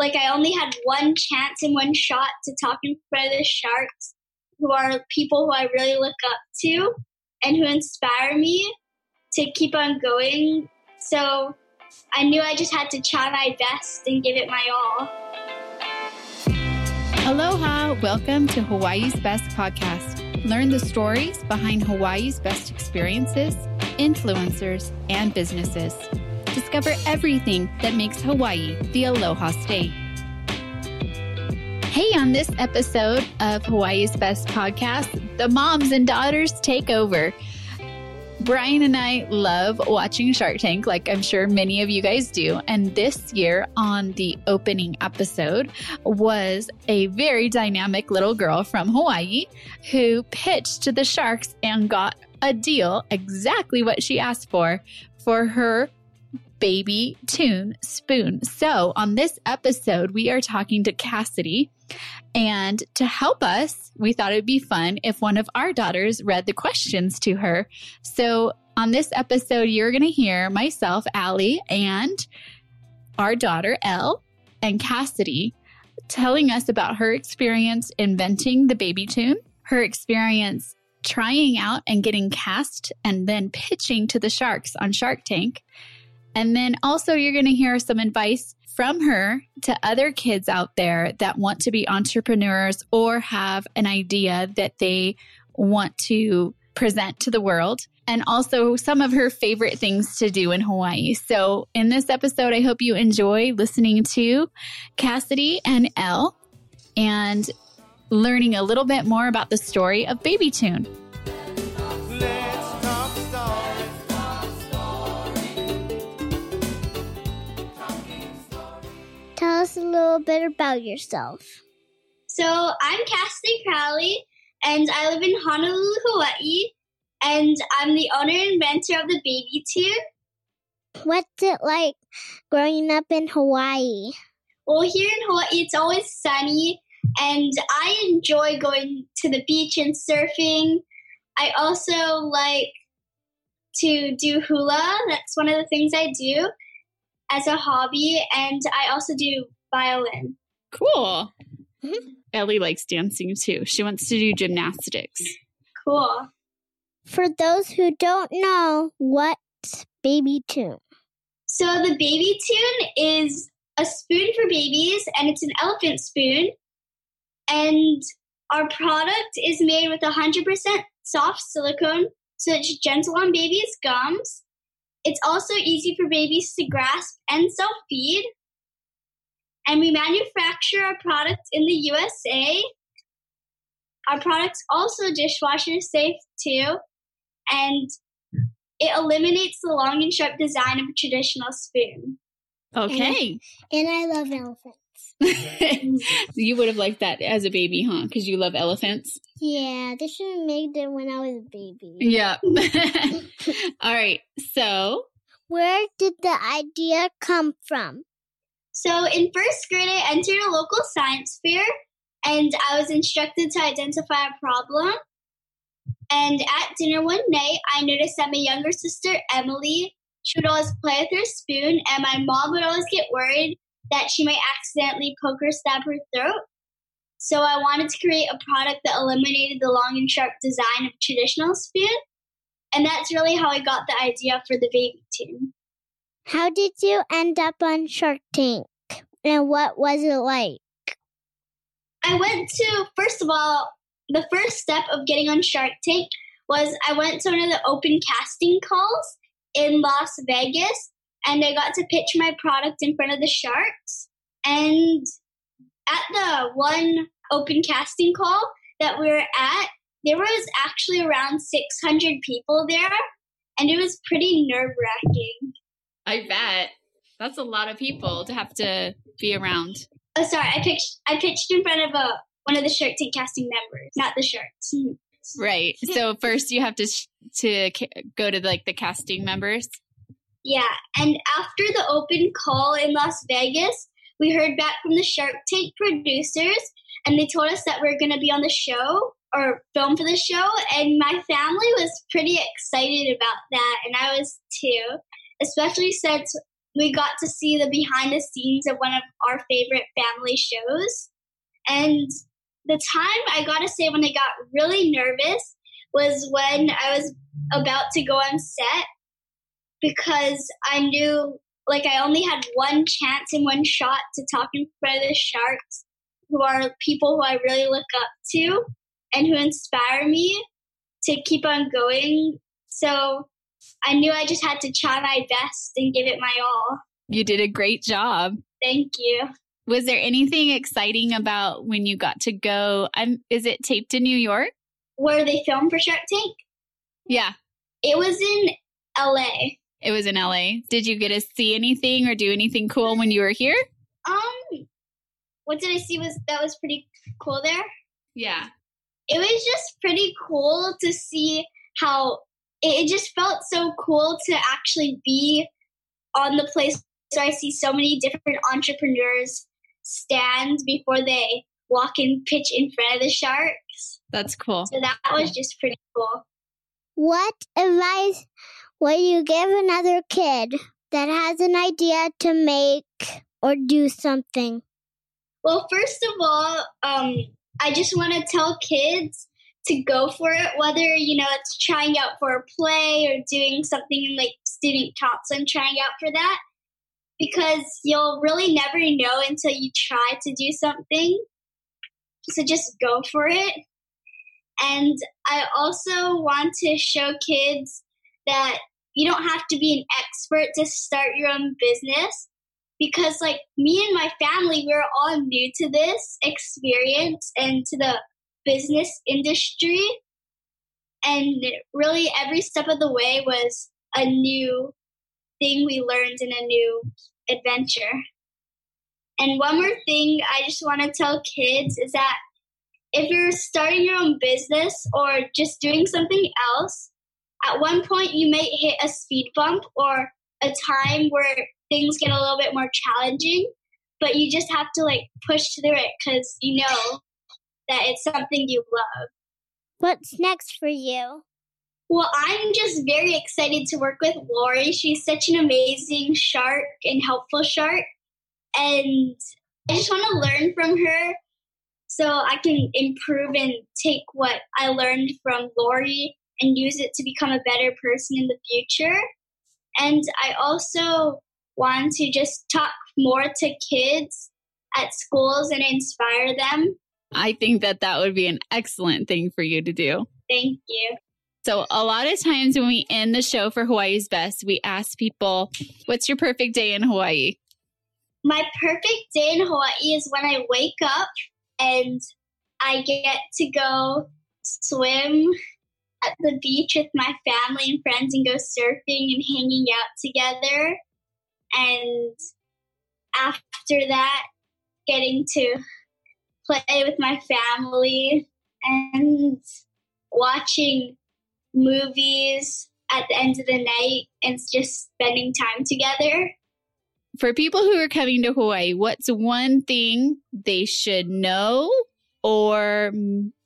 like I only had one chance and one shot to talk in front of the sharks, who are people who I really look up to and who inspire me to keep on going. So I knew I just had to try my best and give it my all. Aloha, welcome to Hawaii's Best podcast. Learn the stories behind Hawaii's best experiences, influencers, and businesses. Discover everything that makes Hawaii the Aloha State. Hey, on this episode of Hawaii's Best podcast, the moms and daughters take over. Brian and I love watching Shark Tank, like I'm sure many of you guys do. And this year, on the opening episode, was a very dynamic little girl from Hawaii who pitched to the Sharks and got a deal exactly what she asked for for her Baby Toon spoon. So, on this episode, we are talking to Cassidy. And to help us, we thought it'd be fun if one of our daughters read the questions to her. So, on this episode, you're going to hear myself, Allie, and our daughter, Elle, and Cassidy telling us about her experience inventing the Baby Toon, her experience trying out and getting cast and then pitching to the sharks on Shark Tank. And then also, you're going to hear some advice from her to other kids out there that want to be entrepreneurs or have an idea that they want to present to the world. And also some of her favorite things to do in Hawaii. So, in this episode, I hope you enjoy listening to Cassidy and Elle and learning a little bit more about the story of Baby Toon. Little bit about yourself. So I'm Cassidy Crowley, and I live in Honolulu, Hawaii, and I'm the owner and inventor of the Baby Toon. What's it like growing up in Hawaii? Well, here in Hawaii, it's always sunny, and I enjoy going to the beach and surfing. I also like to do hula. That's one of the things I do as a hobby, and I also do violin. Cool. Mm-hmm. Ellie likes dancing too. She wants to do gymnastics. Cool. For those who don't know, what's Baby Toon? So the Baby Toon is a spoon for babies, and it's an elephant spoon. And our product is made with 100% soft silicone, so it's gentle on babies' gums. It's also easy for babies to grasp and self feed. And we manufacture our products in the USA. Our product's also dishwasher safe too, and it eliminates the long and sharp design of a traditional spoon. Okay. And I love elephants. you would have liked that as a baby, huh? Because you love elephants. Yeah, they should have made it when I was a baby. Yeah. All right. So, Where did the idea come from? So in first grade, I entered a local science fair and I was instructed to identify a problem. And at dinner one night, I noticed that my younger sister, Emily, she would always play with her spoon, and my mom would always get worried that she might accidentally poke or stab her throat. So I wanted to create a product that eliminated the long and sharp design of traditional spoon. And that's really how I got the idea for the Baby Toon. How did you end up on Shark Tank? And what was it like? I went to, first of all, the first step of getting on Shark Tank was I went to one of the open casting calls in Las Vegas and I got to pitch my product in front of the sharks. And at the one open casting call that we were at, there was actually around 600 people there and it was pretty nerve wracking. I bet that's a lot of people to have to be around. Oh, sorry, I pitched, I pitched in front of a, one of the Shark Tank casting members, not the sharks. Right. So first you have to sh- to ca- go to like the casting members. Yeah, and after the open call in Las Vegas, we heard back from the Shark Tank producers, and they told us that we are going to be on the show or film for the show. And my family was pretty excited about that, and I was too, especially since we got to see the behind the scenes of one of our favorite family shows. And the time I gotta say when I got really nervous was when I was about to go on set because I knew like I only had one chance and one shot to talk in front of the sharks who are people who I really look up to and who inspire me to keep on going. So I knew I just had to try my best and give it my all. You did a great job. Thank you. Was there anything exciting about when you got to go? Um, is it taped in New York? Where they filmed for Shark Tank? Yeah. It was in LA. It was in LA. Did you get to see anything or do anything cool when you were here? Um, what did I see was that was pretty cool there? Yeah. It was just pretty cool to see how it, it just felt so cool to actually be on the place where I see so many different entrepreneurs stand before they walk and pitch in front of the sharks. That's cool. So that was just pretty cool. What advice would you give another kid that has an idea to make or do something? Well, first of all, um, I just want to tell kids to go for it, whether, you know, it's trying out for a play or doing something like student council and trying out for that. Because you'll really never know until you try to do something. So just go for it. And I also want to show kids that you don't have to be an expert to start your own business because like me and my family we're all new to this experience and to the business industry and really every step of the way was a new thing we learned in a new adventure. And one more thing i just want to tell kids is that if you're starting your own business or just doing something else at one point you may hit a speed bump or a time where things get a little bit more challenging, but you just have to like push through it because you know that it's something you love. What's next for you? Well, I'm just very excited to work with Lori. She's such an amazing shark and helpful shark. And I just want to learn from her so I can improve and take what I learned from Lori and use it to become a better person in the future. And I also want to just talk more to kids at schools and inspire them. I think that that would be an excellent thing for you to do. Thank you. So, a lot of times when we end the show for Hawaii's Best, we ask people, What's your perfect day in Hawaii? My perfect day in Hawaii is when I wake up and I get to go swim at the beach with my family and friends and go surfing and hanging out together. And after that, getting to play with my family and watching movies at the end of the night and just spending time together. For people who are coming to Hawaii, what's one thing they should know or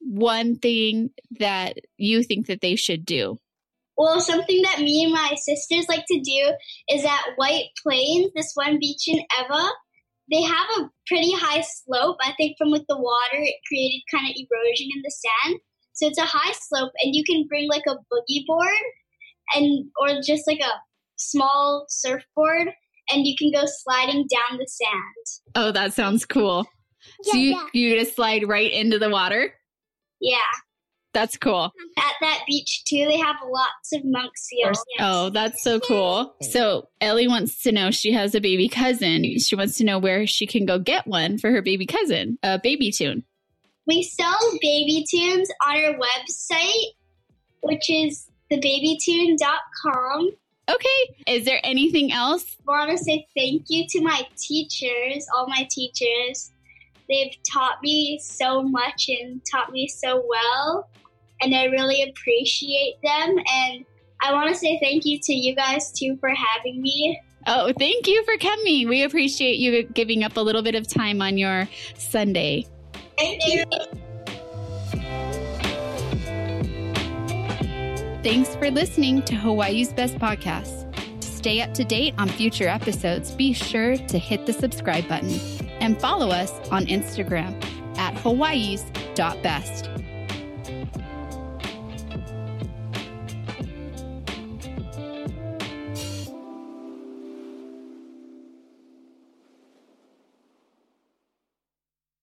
one thing that you think that they should do? Well, something that me and my sisters like to do is at White Plains, this one beach in Ewa. They have a pretty high slope. I think from with the water, it created kind of erosion in the sand. So it's a high slope, and you can bring like a boogie board and or just like a small surfboard, and you can go sliding down the sand. Oh, that sounds cool. Yeah, so you, yeah. you just slide right into the water? Yeah, That's cool. at that beach too, they have lots of monk seals. Oh, that's so cool. So Ellie wants to know she has a baby cousin. She wants to know where she can go get one for her baby cousin, a Baby Toon. We sell Baby Toons on our website, which is thebabytoon.com. Okay. Is there anything else? I want to say thank you to my teachers, all my teachers. They've taught me so much and taught me so well, and I really appreciate them. And I want to say thank you to you guys too for having me. Oh, thank you for coming. We appreciate you giving up a little bit of time on your Sunday. Thank you. Thanks for listening to Hawaii's Best Podcast. stay up to date on future episodes, be sure to hit the subscribe button and follow us on Instagram at hawaii's.best.